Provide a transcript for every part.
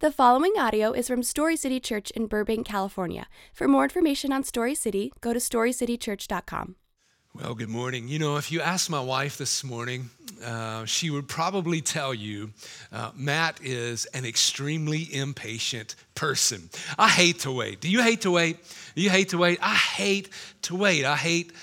The following audio is from Story City Church in Burbank, California. For more information on Story City, go to storycitychurch.com. Well, good morning. You know, if you asked my wife this morning, uh, she would probably tell you uh, Matt is an extremely impatient person. I hate to wait. Do you hate to wait? Do you hate to wait? I hate to wait. I hate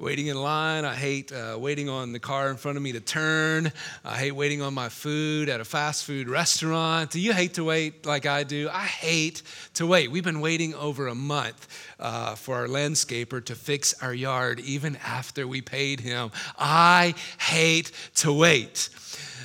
waiting in line. I hate uh, waiting on the car in front of me to turn. I hate waiting on my food at a fast food restaurant. Do you hate to wait like I do? I hate to wait. We've been waiting over a month uh, for our landscaper to fix our yard even after we paid him. I hate to wait.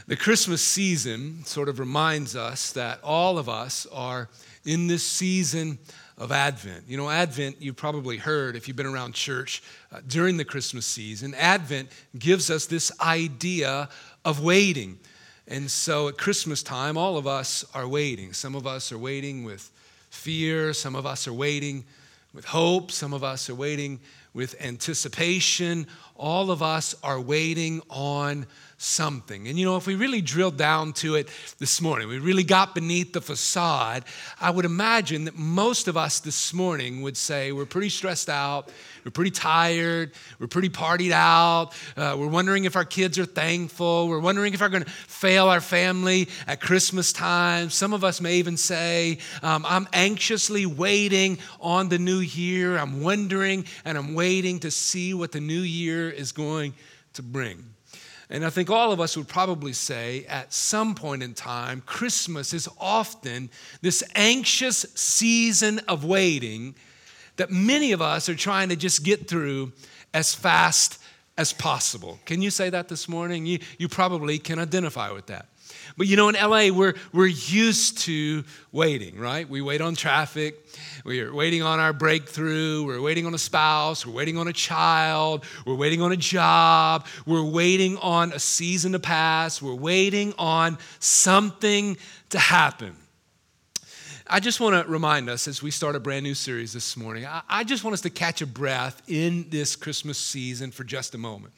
The Christmas season sort of reminds us that all of us are in this season of Advent. You know, Advent, you've probably heard if you've been around church uh, during the Christmas season, Advent gives us this idea of waiting. And so at Christmas time, all of us are waiting. Some of us are waiting with fear, some of us are waiting with hope, some of us are waiting with anticipation. All of us are waiting on something. And you know, if we really drilled down to it this morning, we really got beneath the facade, I would imagine that most of us this morning would say we're pretty stressed out, we're pretty tired, we're pretty partied out, uh, we're wondering if our kids are thankful, we're wondering if we're going to fail our family at Christmas time. Some of us may even say, um, I'm anxiously waiting on the new year. I'm wondering and I'm waiting to see what the new year is going to bring. And I think all of us would probably say at some point in time, Christmas is often this anxious season of waiting that many of us are trying to just get through as fast as possible. Can you say that this morning? You, you probably can identify with that. But you know, in LA, we're, we're used to waiting, right? We wait on traffic, we're waiting on our breakthrough, we're waiting on a spouse, we're waiting on a child, we're waiting on a job, we're waiting on a season to pass, we're waiting on something to happen. I just want to remind us as we start a brand new series this morning, I, I just want us to catch a breath in this Christmas season for just a moment.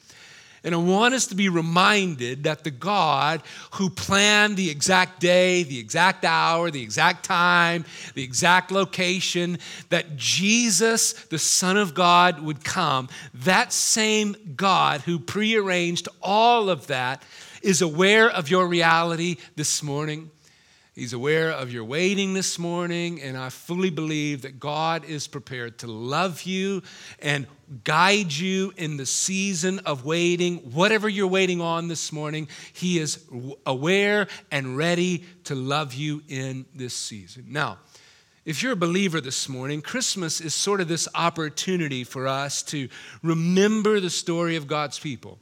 And I want us to be reminded that the God who planned the exact day, the exact hour, the exact time, the exact location, that Jesus, the Son of God, would come, that same God who prearranged all of that is aware of your reality this morning. He's aware of your waiting this morning, and I fully believe that God is prepared to love you and guide you in the season of waiting. Whatever you're waiting on this morning, He is aware and ready to love you in this season. Now, if you're a believer this morning, Christmas is sort of this opportunity for us to remember the story of God's people.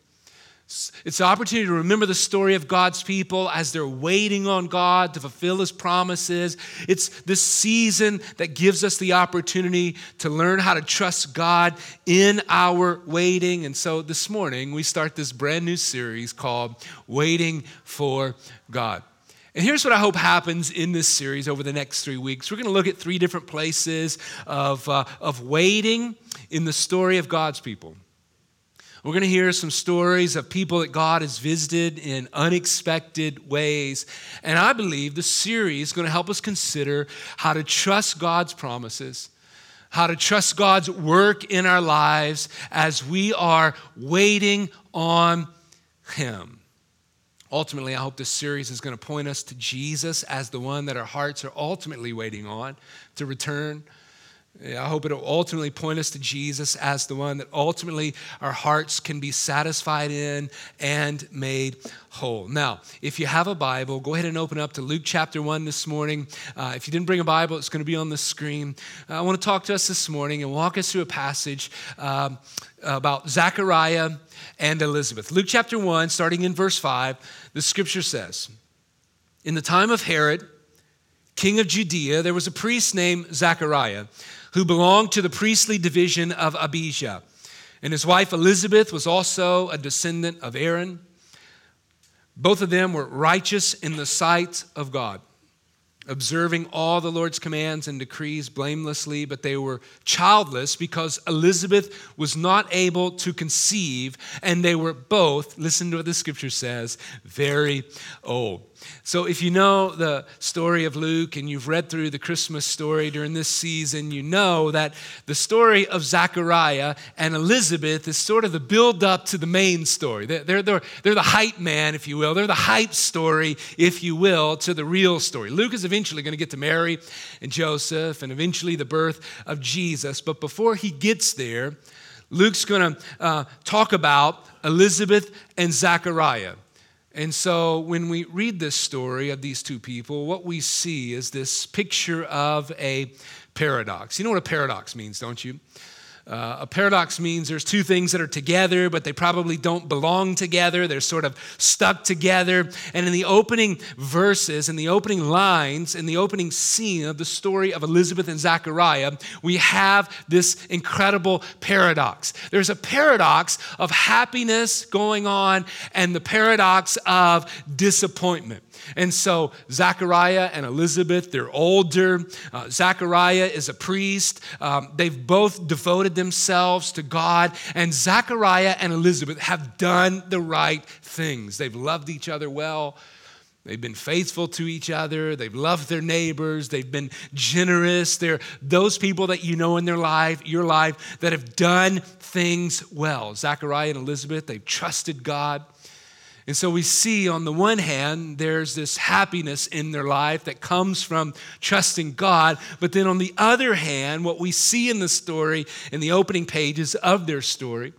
It's the opportunity to remember the story of God's people as they're waiting on God to fulfill His promises. It's this season that gives us the opportunity to learn how to trust God in our waiting. And so this morning, we start this brand new series called Waiting for God. And here's what I hope happens in this series over the next three weeks. We're going to look at three different places of, uh, of waiting in the story of God's people. We're going to hear some stories of people that God has visited in unexpected ways. And I believe the series is going to help us consider how to trust God's promises, how to trust God's work in our lives as we are waiting on Him. Ultimately, I hope this series is going to point us to Jesus as the one that our hearts are ultimately waiting on to return. I hope it'll ultimately point us to Jesus as the one that ultimately our hearts can be satisfied in and made whole. Now, if you have a Bible, go ahead and open up to Luke chapter 1 this morning. Uh, if you didn't bring a Bible, it's going to be on the screen. I want to talk to us this morning and walk us through a passage um, about Zechariah and Elizabeth. Luke chapter 1, starting in verse 5, the scripture says, In the time of Herod, king of Judea, there was a priest named Zechariah who belonged to the priestly division of Abijah. And his wife Elizabeth was also a descendant of Aaron. Both of them were righteous in the sight of God, observing all the Lord's commands and decrees blamelessly, but they were childless because Elizabeth was not able to conceive, and they were both, listen to what the scripture says, very old. So, if you know the story of Luke and you've read through the Christmas story during this season, you know that the story of Zachariah and Elizabeth is sort of the build up to the main story. They're, they're, they're the hype man, if you will. They're the hype story, if you will, to the real story. Luke is eventually going to get to Mary and Joseph and eventually the birth of Jesus. But before he gets there, Luke's going to uh, talk about Elizabeth and Zachariah. And so when we read this story of these two people, what we see is this picture of a paradox. You know what a paradox means, don't you? Uh, a paradox means there's two things that are together, but they probably don't belong together. They're sort of stuck together. And in the opening verses, in the opening lines, in the opening scene of the story of Elizabeth and Zachariah, we have this incredible paradox. There's a paradox of happiness going on and the paradox of disappointment. And so Zachariah and Elizabeth, they're older. Uh, Zachariah is a priest. Um, they've both devoted themselves to God. And Zachariah and Elizabeth have done the right things. They've loved each other well. They've been faithful to each other. They've loved their neighbors. They've been generous. They're those people that you know in their life, your life, that have done things well. Zachariah and Elizabeth, they've trusted God. And so we see on the one hand, there's this happiness in their life that comes from trusting God. But then on the other hand, what we see in the story, in the opening pages of their story,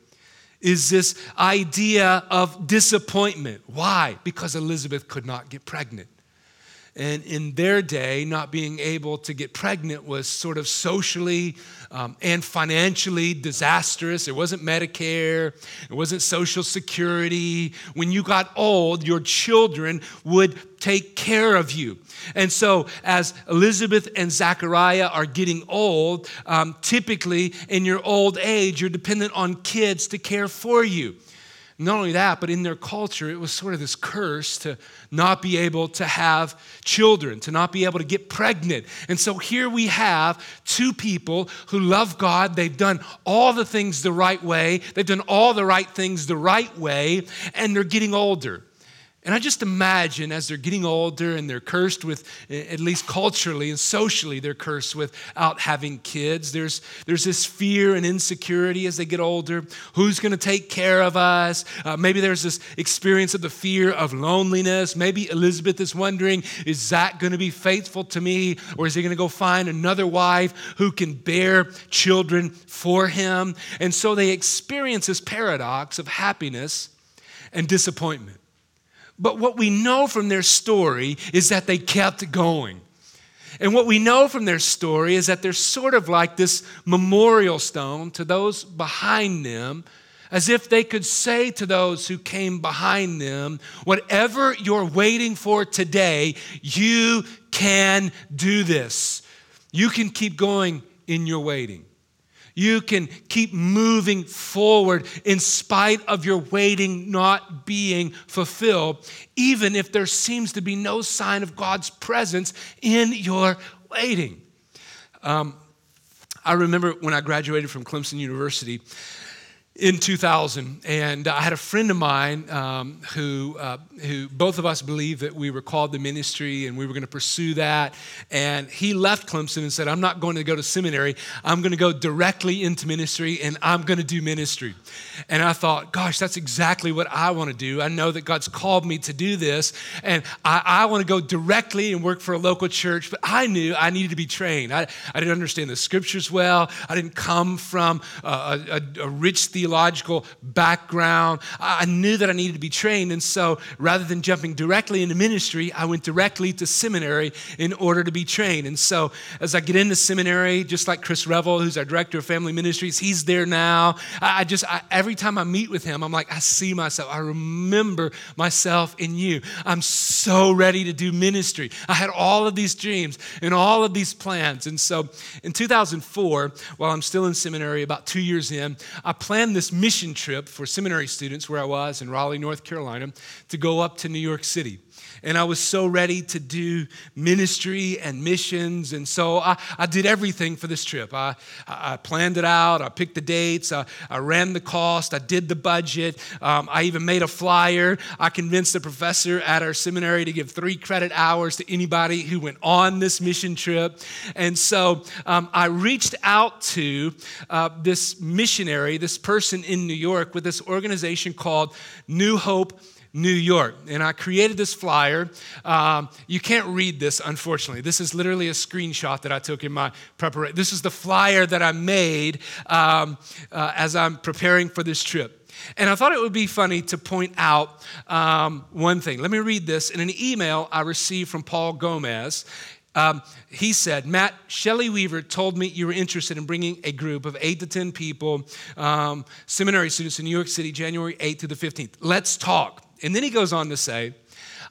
is this idea of disappointment. Why? Because Elizabeth could not get pregnant. And in their day, not being able to get pregnant was sort of socially um, and financially disastrous. It wasn't Medicare, it wasn't Social Security. When you got old, your children would take care of you. And so, as Elizabeth and Zachariah are getting old, um, typically in your old age, you're dependent on kids to care for you. Not only that, but in their culture, it was sort of this curse to not be able to have children, to not be able to get pregnant. And so here we have two people who love God. They've done all the things the right way, they've done all the right things the right way, and they're getting older. And I just imagine as they're getting older and they're cursed with, at least culturally and socially, they're cursed without having kids. There's, there's this fear and insecurity as they get older. Who's going to take care of us? Uh, maybe there's this experience of the fear of loneliness. Maybe Elizabeth is wondering, is Zach going to be faithful to me? Or is he going to go find another wife who can bear children for him? And so they experience this paradox of happiness and disappointment. But what we know from their story is that they kept going. And what we know from their story is that they're sort of like this memorial stone to those behind them, as if they could say to those who came behind them, whatever you're waiting for today, you can do this. You can keep going in your waiting. You can keep moving forward in spite of your waiting not being fulfilled, even if there seems to be no sign of God's presence in your waiting. Um, I remember when I graduated from Clemson University, in 2000, and I had a friend of mine um, who, uh, who both of us believed that we were called to ministry and we were going to pursue that. And he left Clemson and said, "I'm not going to go to seminary. I'm going to go directly into ministry, and I'm going to do ministry." And I thought, "Gosh, that's exactly what I want to do. I know that God's called me to do this, and I, I want to go directly and work for a local church." But I knew I needed to be trained. I, I didn't understand the scriptures well. I didn't come from a, a, a rich theology theological background. I knew that I needed to be trained. And so rather than jumping directly into ministry, I went directly to seminary in order to be trained. And so as I get into seminary, just like Chris Revel, who's our director of family ministries, he's there now. I just, I, every time I meet with him, I'm like, I see myself. I remember myself in you. I'm so ready to do ministry. I had all of these dreams and all of these plans. And so in 2004, while I'm still in seminary, about two years in, I planned this mission trip for seminary students where I was in Raleigh, North Carolina, to go up to New York City. And I was so ready to do ministry and missions. And so I, I did everything for this trip. I, I planned it out, I picked the dates, I, I ran the cost, I did the budget, um, I even made a flyer. I convinced the professor at our seminary to give three credit hours to anybody who went on this mission trip. And so um, I reached out to uh, this missionary, this person in New York, with this organization called New Hope. New York. And I created this flyer. Um, you can't read this, unfortunately. This is literally a screenshot that I took in my preparation. This is the flyer that I made um, uh, as I'm preparing for this trip. And I thought it would be funny to point out um, one thing. Let me read this in an email I received from Paul Gomez. Um, he said, Matt, Shelley Weaver told me you were interested in bringing a group of eight to 10 people, um, seminary students in New York City, January 8th to the 15th. Let's talk. And then he goes on to say,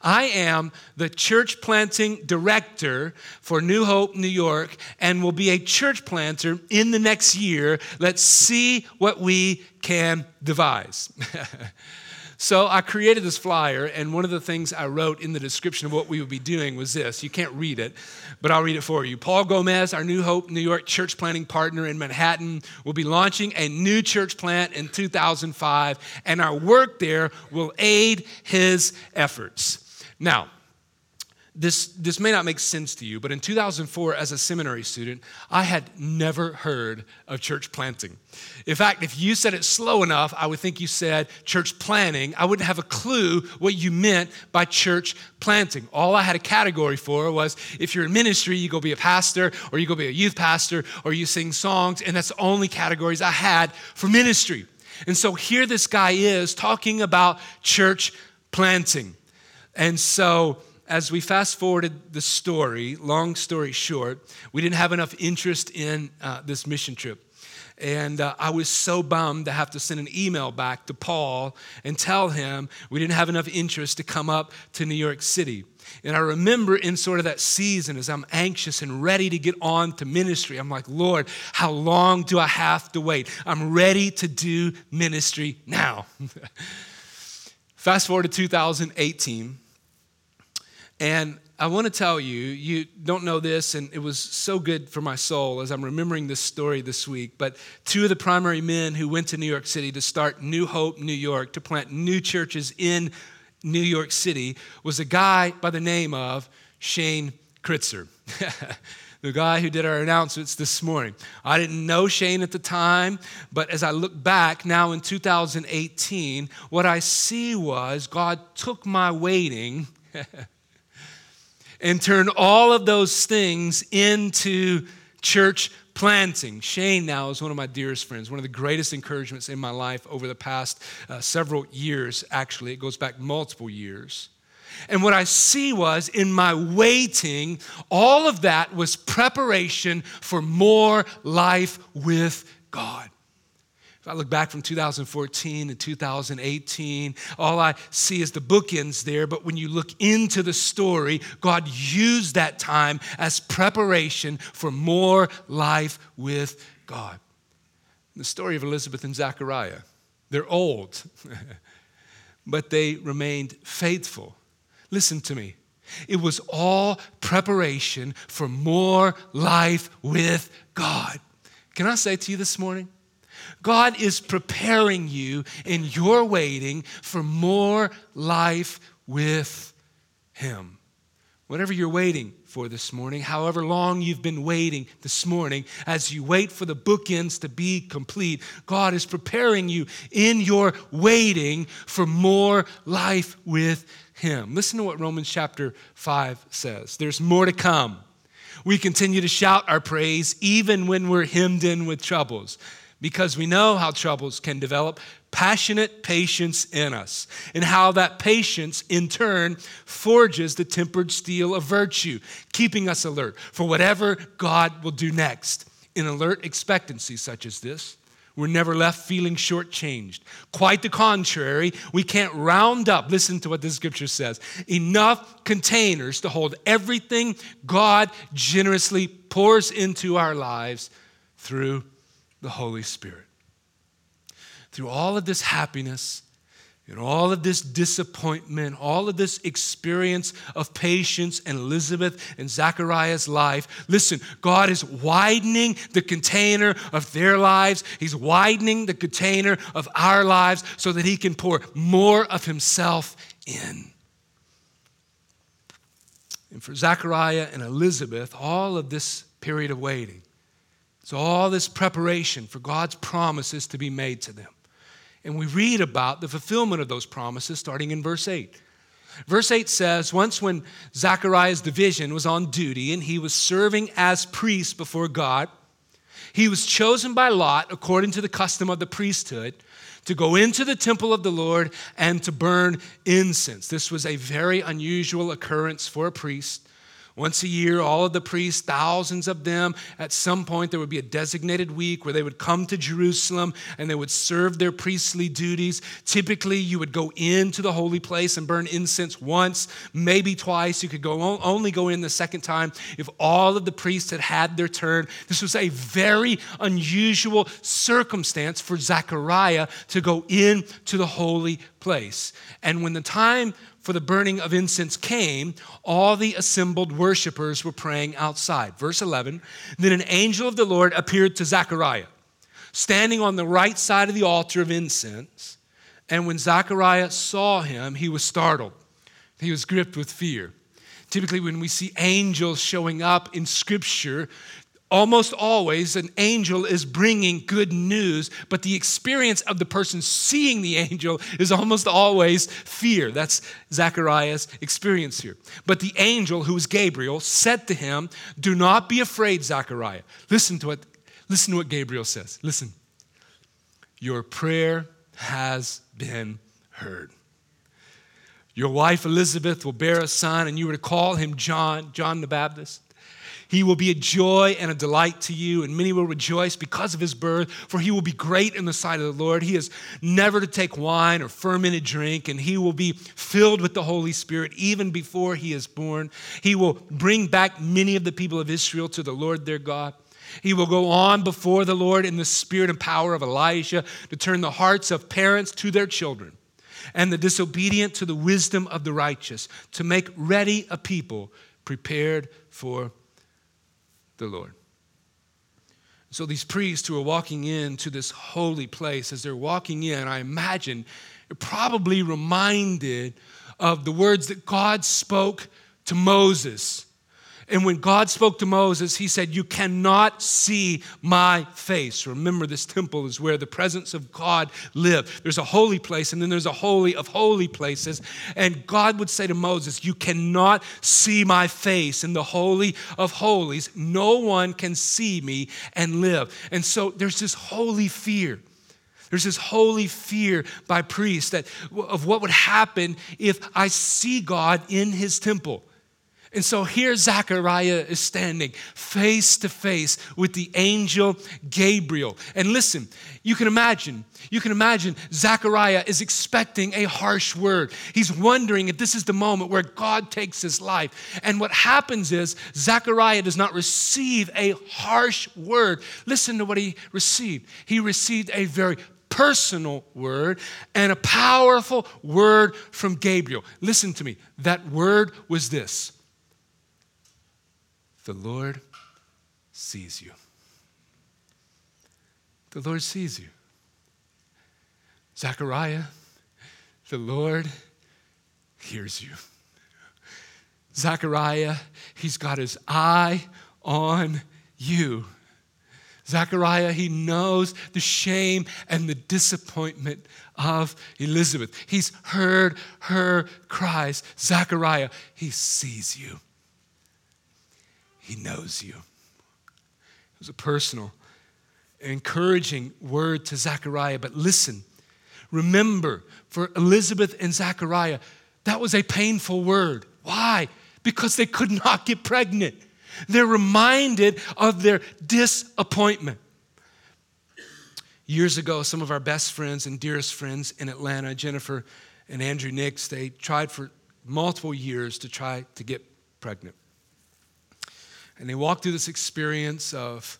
I am the church planting director for New Hope, New York, and will be a church planter in the next year. Let's see what we can devise. So I created this flyer, and one of the things I wrote in the description of what we would be doing was this. You can't read it, but I'll read it for you. Paul Gomez, our New Hope New York church planting partner in Manhattan, will be launching a new church plant in 2005, and our work there will aid his efforts. Now, this, this may not make sense to you, but in 2004, as a seminary student, I had never heard of church planting. In fact, if you said it slow enough, I would think you said church planning. I wouldn't have a clue what you meant by church planting. All I had a category for was if you're in ministry, you go be a pastor, or you go be a youth pastor, or you sing songs, and that's the only categories I had for ministry. And so here this guy is talking about church planting. And so as we fast forwarded the story, long story short, we didn't have enough interest in uh, this mission trip. And uh, I was so bummed to have to send an email back to Paul and tell him we didn't have enough interest to come up to New York City. And I remember in sort of that season as I'm anxious and ready to get on to ministry, I'm like, Lord, how long do I have to wait? I'm ready to do ministry now. Fast forward to 2018. And I want to tell you, you don't know this, and it was so good for my soul as I'm remembering this story this week. But two of the primary men who went to New York City to start New Hope New York, to plant new churches in New York City, was a guy by the name of Shane Kritzer. the guy who did our announcements this morning. I didn't know Shane at the time, but as I look back now in 2018, what I see was God took my waiting and turn all of those things into church planting. Shane now is one of my dearest friends, one of the greatest encouragements in my life over the past uh, several years, actually. It goes back multiple years. And what I see was in my waiting, all of that was preparation for more life with God. If I look back from 2014 to 2018, all I see is the bookends there. But when you look into the story, God used that time as preparation for more life with God. The story of Elizabeth and Zachariah. They're old, but they remained faithful. Listen to me. It was all preparation for more life with God. Can I say to you this morning? God is preparing you in your waiting for more life with Him. Whatever you're waiting for this morning, however long you've been waiting this morning, as you wait for the bookends to be complete, God is preparing you in your waiting for more life with Him. Listen to what Romans chapter 5 says. There's more to come. We continue to shout our praise even when we're hemmed in with troubles because we know how troubles can develop passionate patience in us, and how that patience in turn forges the tempered steel of virtue, keeping us alert for whatever God will do next. In alert expectancy, such as this, we're never left feeling shortchanged. Quite the contrary, we can't round up, listen to what the scripture says, enough containers to hold everything God generously pours into our lives through the Holy Spirit. Through all of this happiness And all of this disappointment, all of this experience of patience in Elizabeth and Zachariah's life, listen, God is widening the container of their lives. He's widening the container of our lives so that He can pour more of Himself in. And for Zachariah and Elizabeth, all of this period of waiting, it's all this preparation for God's promises to be made to them. And we read about the fulfillment of those promises starting in verse 8. Verse 8 says, Once when Zachariah's division was on duty and he was serving as priest before God, he was chosen by Lot, according to the custom of the priesthood, to go into the temple of the Lord and to burn incense. This was a very unusual occurrence for a priest. Once a year, all of the priests, thousands of them, at some point there would be a designated week where they would come to Jerusalem and they would serve their priestly duties. Typically, you would go into the holy place and burn incense once, maybe twice. You could go only go in the second time if all of the priests had had their turn. This was a very unusual circumstance for Zechariah to go into the holy place. And when the time for the burning of incense came, all the assembled worshippers were praying outside. Verse 11 Then an angel of the Lord appeared to Zechariah, standing on the right side of the altar of incense. And when Zechariah saw him, he was startled. He was gripped with fear. Typically, when we see angels showing up in Scripture, Almost always, an angel is bringing good news, but the experience of the person seeing the angel is almost always fear. That's Zechariah's experience here. But the angel, who is Gabriel, said to him, Do not be afraid, Zechariah. Listen to what, listen to what Gabriel says. Listen. Your prayer has been heard. Your wife Elizabeth will bear a son, and you are to call him John, John the Baptist. He will be a joy and a delight to you, and many will rejoice because of his birth, for he will be great in the sight of the Lord. He is never to take wine or fermented drink, and he will be filled with the Holy Spirit even before he is born. He will bring back many of the people of Israel to the Lord their God. He will go on before the Lord in the spirit and power of Elijah to turn the hearts of parents to their children and the disobedient to the wisdom of the righteous, to make ready a people prepared for the Lord. So these priests who are walking into this holy place, as they're walking in, I imagine, are probably reminded of the words that God spoke to Moses and when God spoke to Moses, he said, You cannot see my face. Remember, this temple is where the presence of God lived. There's a holy place, and then there's a holy of holy places. And God would say to Moses, You cannot see my face in the holy of holies. No one can see me and live. And so there's this holy fear. There's this holy fear by priests that of what would happen if I see God in his temple. And so here Zechariah is standing face to face with the angel Gabriel. And listen, you can imagine, you can imagine Zechariah is expecting a harsh word. He's wondering if this is the moment where God takes his life. And what happens is Zechariah does not receive a harsh word. Listen to what he received. He received a very personal word and a powerful word from Gabriel. Listen to me. That word was this the Lord sees you. The Lord sees you. Zechariah, the Lord hears you. Zechariah, he's got his eye on you. Zechariah, he knows the shame and the disappointment of Elizabeth. He's heard her cries. Zechariah, he sees you. He knows you. It was a personal, encouraging word to Zechariah. But listen, remember, for Elizabeth and Zechariah, that was a painful word. Why? Because they could not get pregnant. They're reminded of their disappointment. Years ago, some of our best friends and dearest friends in Atlanta, Jennifer and Andrew Nix, they tried for multiple years to try to get pregnant. And they walked through this experience of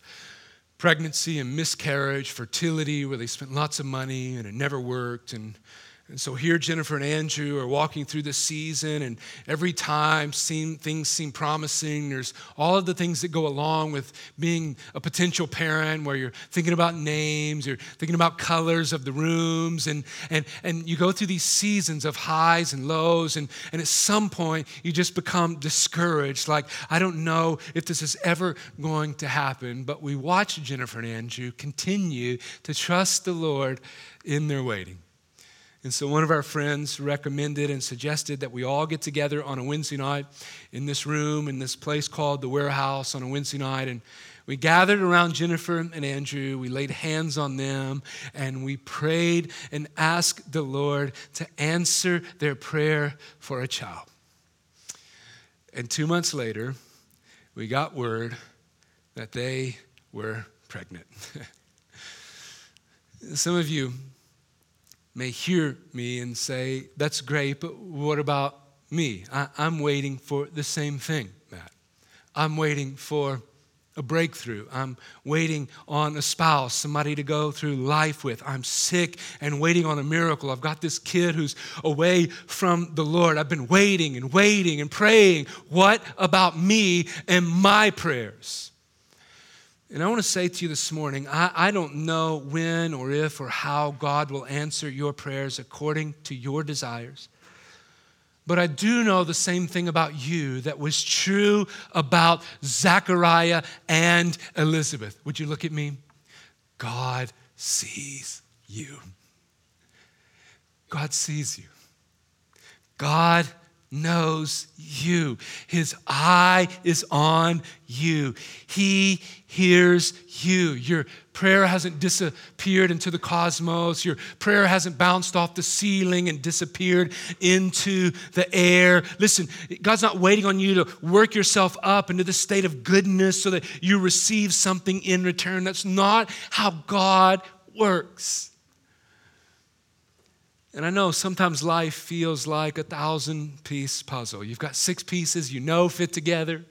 pregnancy and miscarriage, fertility, where they spent lots of money and it never worked. And And so here, Jennifer and Andrew are walking through this season, and every time seem, things seem promising. There's all of the things that go along with being a potential parent, where you're thinking about names, you're thinking about colors of the rooms, and, and, and you go through these seasons of highs and lows, and, and at some point, you just become discouraged. Like, I don't know if this is ever going to happen. But we watch Jennifer and Andrew continue to trust the Lord in their waiting. And so one of our friends recommended and suggested that we all get together on a Wednesday night in this room, in this place called the warehouse on a Wednesday night. And we gathered around Jennifer and Andrew. We laid hands on them and we prayed and asked the Lord to answer their prayer for a child. And two months later, we got word that they were pregnant. Some of you may hear me and say, That's great, but what about me? I, am waiting for the same thing, Matt. I'm waiting for a breakthrough. I'm waiting on a spouse, somebody to go through life with. I'm sick and waiting on a miracle. I've got this kid who's away from the Lord. I've been waiting and waiting and praying. What about me and my prayers? And I want to say to you this morning I, I don't know when or if or how God will answer your prayers according to your desires. But I do know the same thing about you that was true about Zachariah and Elizabeth. Would you look at me? God sees you. God sees you. God knows you. His eye is on you. He hears you. Your prayer hasn't disappeared into the cosmos. Your prayer hasn't bounced off the ceiling and disappeared into the air. Listen, God's not waiting on you to work yourself up into the state of goodness so that you receive something in return. That's not how God works. And I know sometimes life feels like a thousand piece puzzle. You've got six pieces you know fit together.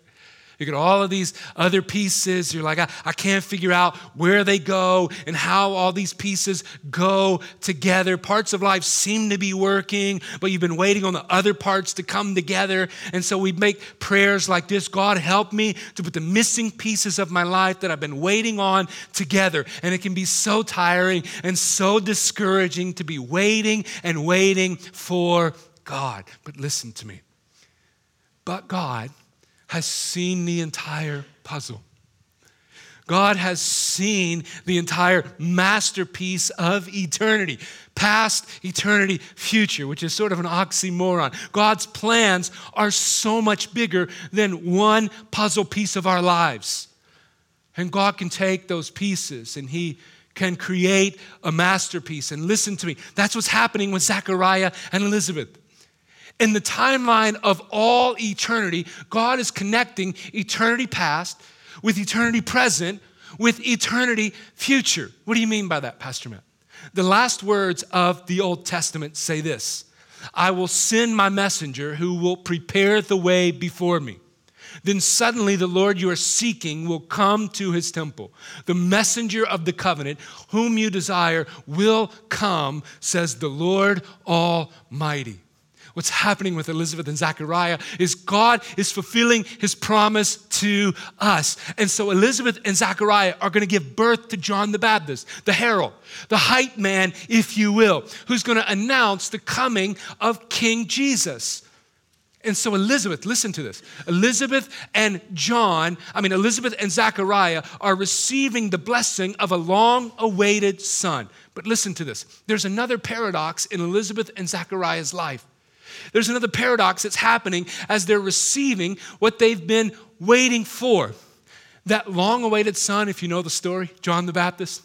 You get all of these other pieces. You're like, I, I can't figure out where they go and how all these pieces go together. Parts of life seem to be working, but you've been waiting on the other parts to come together. And so we make prayers like this God, help me to put the missing pieces of my life that I've been waiting on together. And it can be so tiring and so discouraging to be waiting and waiting for God. But listen to me. But God, has seen the entire puzzle. God has seen the entire masterpiece of eternity past, eternity, future, which is sort of an oxymoron. God's plans are so much bigger than one puzzle piece of our lives. And God can take those pieces and He can create a masterpiece. And listen to me, that's what's happening with Zechariah and Elizabeth. In the timeline of all eternity, God is connecting eternity past with eternity present with eternity future. What do you mean by that, Pastor Matt? The last words of the Old Testament say this I will send my messenger who will prepare the way before me. Then suddenly the Lord you are seeking will come to his temple. The messenger of the covenant, whom you desire, will come, says the Lord Almighty what's happening with Elizabeth and Zachariah is God is fulfilling his promise to us. And so Elizabeth and Zachariah are going to give birth to John the Baptist, the herald, the hype man, if you will, who's going to announce the coming of King Jesus. And so, Elizabeth, listen to this. Elizabeth and John, I mean, Elizabeth and Zachariah are receiving the blessing of a long awaited son. But listen to this there's another paradox in Elizabeth and Zachariah's life. There's another paradox that's happening as they're receiving what they've been waiting for. That long awaited son, if you know the story, John the Baptist,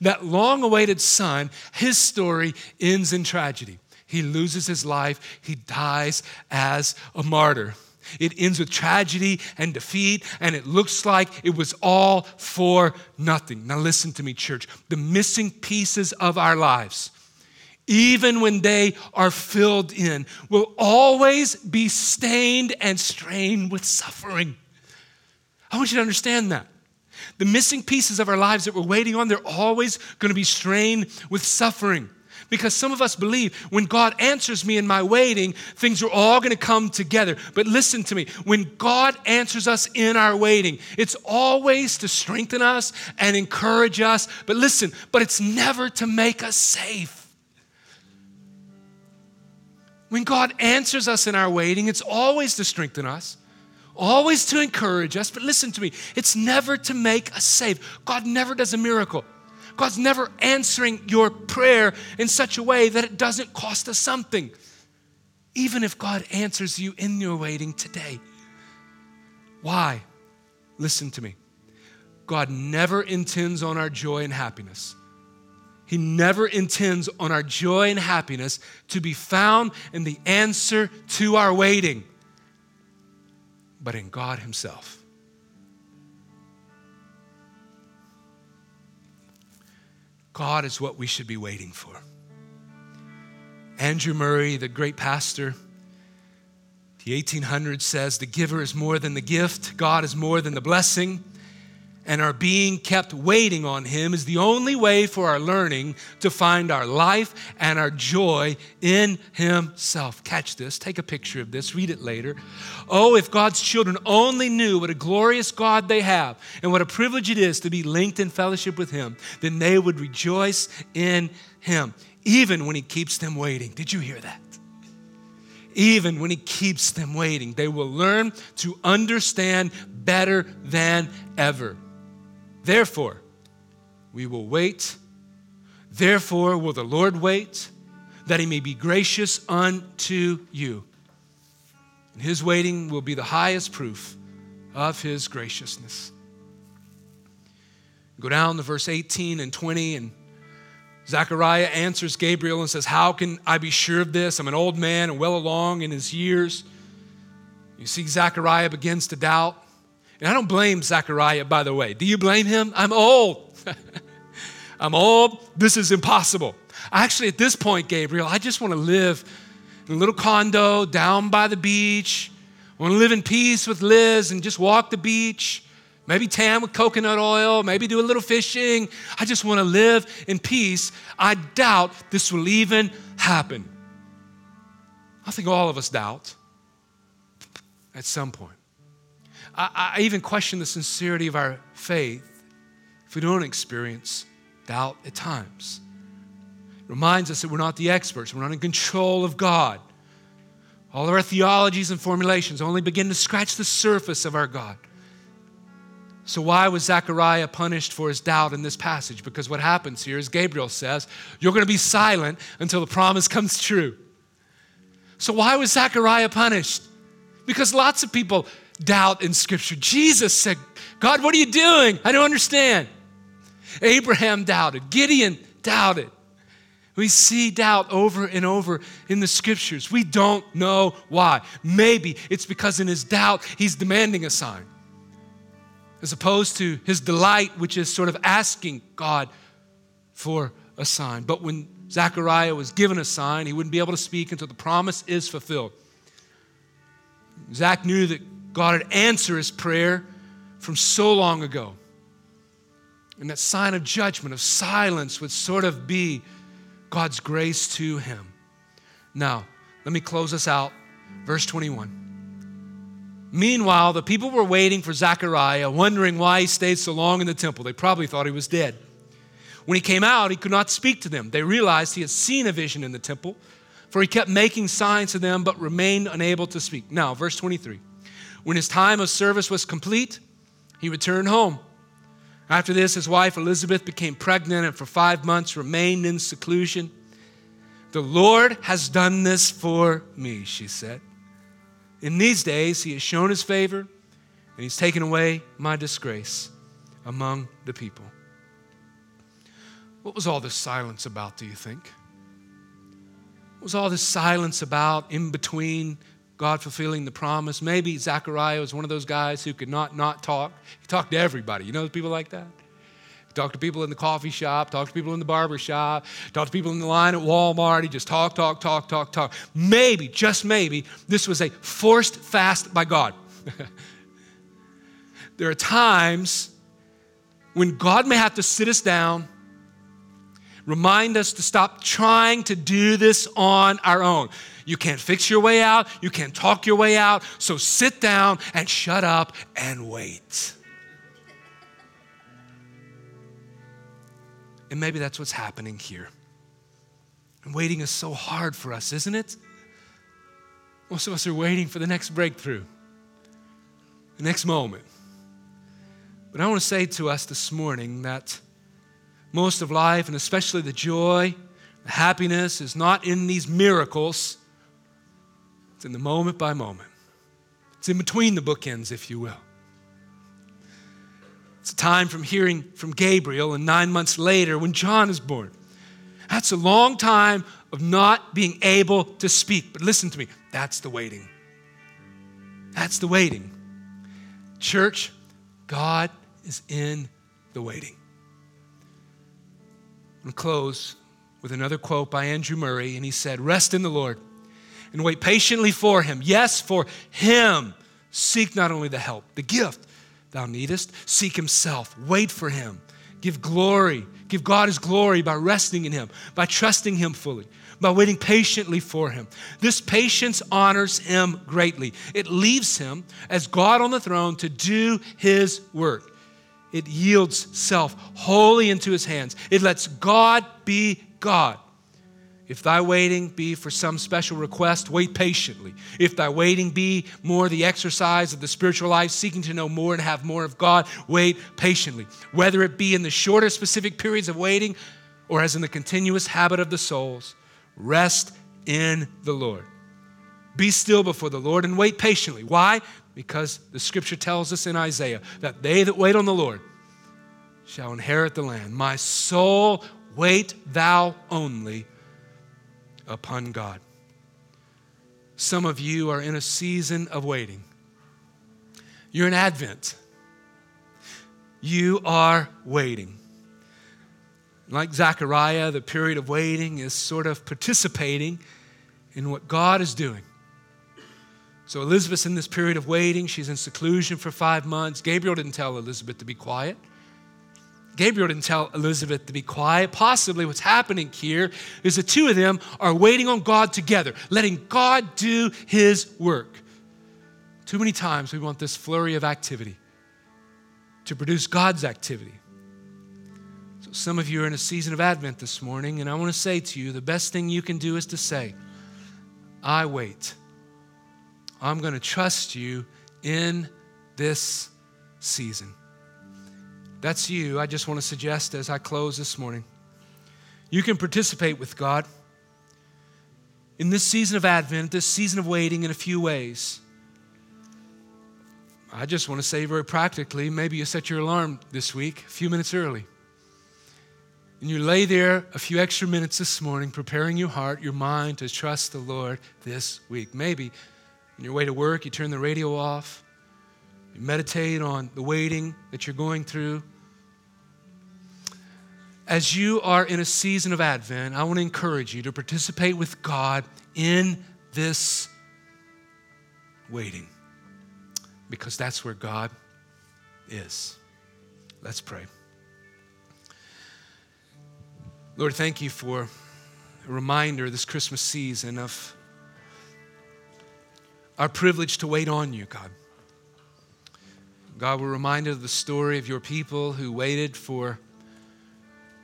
that long awaited son, his story ends in tragedy. He loses his life, he dies as a martyr. It ends with tragedy and defeat, and it looks like it was all for nothing. Now, listen to me, church. The missing pieces of our lives even when they are filled in, will always be stained and strained with suffering. I want you to understand that. The missing pieces of our lives that we're waiting on, they're always going to be strained with suffering. Because some of us believe when God answers me in my waiting, things are all going to come together. But listen to me when God answers us in our waiting, it's always to strengthen us and encourage us. But listen, but it's never to make us safe. When God answers us in our waiting, it's always to strengthen us, always to encourage us. But listen to me, it's never to make us save. God never does a miracle. God's never answering your prayer in such a way that it doesn't cost us something. Even if God answers you in your waiting today. Why? Listen to me. God never intends on our joy and happiness. He never intends on our joy and happiness to be found in the answer to our waiting, but in God Himself. God is what we should be waiting for. Andrew Murray, the great pastor, the 1800s says, The giver is more than the gift, God is more than the blessing and our being kept waiting on Him is the only way for our learning to find our life and our joy in Himself. Catch this, take a picture of this, read it later. Oh, if God's children only knew what a glorious God they have and what a privilege it is to be linked in fellowship with Him, then they would rejoice in Him, even when He keeps them waiting. Did you hear that? even when he keeps them waiting. They will learn to understand better than ever. Therefore, we will wait. Therefore, will the Lord wait, that he may be gracious unto you. And his waiting will be the highest proof of his graciousness. Go down to verse 18 and 20, and Zechariah answers Gabriel and says, How can I be sure of this? I'm an old man and well along in his years. You see, Zechariah begins to doubt. And I don't blame Zechariah, by the way. Do you blame him? I'm old. I'm old. This is impossible. Actually, at this point, Gabriel, I just want to live in a little condo down by the beach. I want to live in peace with Liz and just walk the beach. Maybe tan with coconut oil, maybe do a little fishing. I just want to live in peace. I doubt this will even happen. I think all of us doubt at some point. I, I even question the sincerity of our faith if we don't experience doubt at times. It reminds us that we're not the experts, we're not in control of God. All of our theologies and formulations only begin to scratch the surface of our God. So, why was Zechariah punished for his doubt in this passage? Because what happens here is Gabriel says, You're going to be silent until the promise comes true. So, why was Zechariah punished? Because lots of people doubt in Scripture. Jesus said, God, what are you doing? I don't understand. Abraham doubted, Gideon doubted. We see doubt over and over in the scriptures. We don't know why. Maybe it's because in his doubt, he's demanding a sign, as opposed to his delight, which is sort of asking God for a sign. But when Zechariah was given a sign, he wouldn't be able to speak until the promise is fulfilled. Zach knew that God would answer his prayer from so long ago. And that sign of judgment, of silence, would sort of be God's grace to him. Now, let me close us out. Verse 21. Meanwhile, the people were waiting for Zechariah, wondering why he stayed so long in the temple. They probably thought he was dead. When he came out, he could not speak to them. They realized he had seen a vision in the temple, for he kept making signs to them but remained unable to speak. Now, verse 23. When his time of service was complete, he returned home. After this, his wife Elizabeth became pregnant and for five months remained in seclusion. The Lord has done this for me, she said. In these days, he has shown his favor and he's taken away my disgrace among the people. What was all this silence about, do you think? What was all this silence about in between God fulfilling the promise. Maybe Zechariah was one of those guys who could not not talk. He talked to everybody. You know people like that? He talked to people in the coffee shop, talked to people in the barber shop, talked to people in the line at Walmart. He just talked, talk, talk, talk, talk. Maybe, just maybe, this was a forced fast by God. there are times when God may have to sit us down Remind us to stop trying to do this on our own. You can't fix your way out, you can't talk your way out, so sit down and shut up and wait. And maybe that's what's happening here. And waiting is so hard for us, isn't it? Most of us are waiting for the next breakthrough, the next moment. But I want to say to us this morning that most of life, and especially the joy, the happiness, is not in these miracles, it's in the moment by moment. It's in between the bookends, if you will. It's a time from hearing from Gabriel, and nine months later when John is born. That's a long time of not being able to speak. But listen to me, that's the waiting. That's the waiting. Church, God is in the waiting. I'm close with another quote by Andrew Murray, and he said, Rest in the Lord and wait patiently for him. Yes, for him. Seek not only the help, the gift thou needest, seek himself. Wait for him. Give glory. Give God his glory by resting in him, by trusting him fully, by waiting patiently for him. This patience honors him greatly. It leaves him as God on the throne to do his work. It yields self wholly into his hands. It lets God be God. If thy waiting be for some special request, wait patiently. If thy waiting be more the exercise of the spiritual life, seeking to know more and have more of God, wait patiently. Whether it be in the shorter specific periods of waiting or as in the continuous habit of the souls, rest in the Lord. Be still before the Lord and wait patiently. Why? Because the scripture tells us in Isaiah that they that wait on the Lord shall inherit the land. My soul, wait thou only upon God. Some of you are in a season of waiting. You're in Advent. You are waiting. Like Zechariah, the period of waiting is sort of participating in what God is doing. So Elizabeth's in this period of waiting. She's in seclusion for five months. Gabriel didn't tell Elizabeth to be quiet. Gabriel didn't tell Elizabeth to be quiet. Possibly what's happening here is the two of them are waiting on God together, letting God do his work. Too many times we want this flurry of activity to produce God's activity. So some of you are in a season of Advent this morning, and I want to say to you the best thing you can do is to say, I wait. I'm going to trust you in this season that's you, I just want to suggest as I close this morning, you can participate with God in this season of Advent, this season of waiting, in a few ways. I just want to say very practically maybe you set your alarm this week a few minutes early. And you lay there a few extra minutes this morning, preparing your heart, your mind to trust the Lord this week. Maybe on your way to work, you turn the radio off, you meditate on the waiting that you're going through as you are in a season of Advent, I want to encourage you to participate with God in this waiting because that's where God is. Let's pray. Lord, thank you for a reminder this Christmas season of our privilege to wait on you, God. God, we're reminded of the story of your people who waited for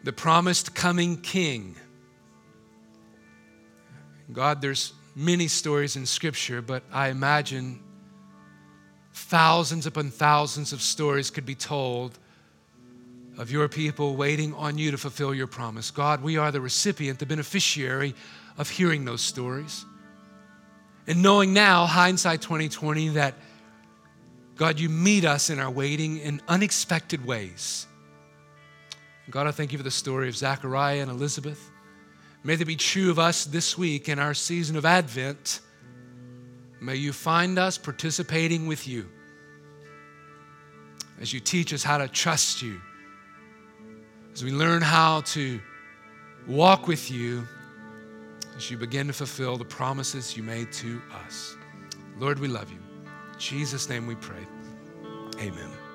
the promised coming king. God, there's many stories in Scripture, but I imagine thousands upon thousands of stories could be told of your people waiting on you to fulfill your promise. God, we are the recipient, the beneficiary of hearing those stories. And knowing now, hindsight 2020, that God, you meet us in our waiting in unexpected ways. God, I thank you for the story of Zachariah and Elizabeth. May they be true of us this week in our season of Advent. May you find us participating with you as you teach us how to trust you, as we learn how to walk with you, as you begin to fulfill the promises you made to us. Lord, we love you. In Jesus' name we pray. Amen.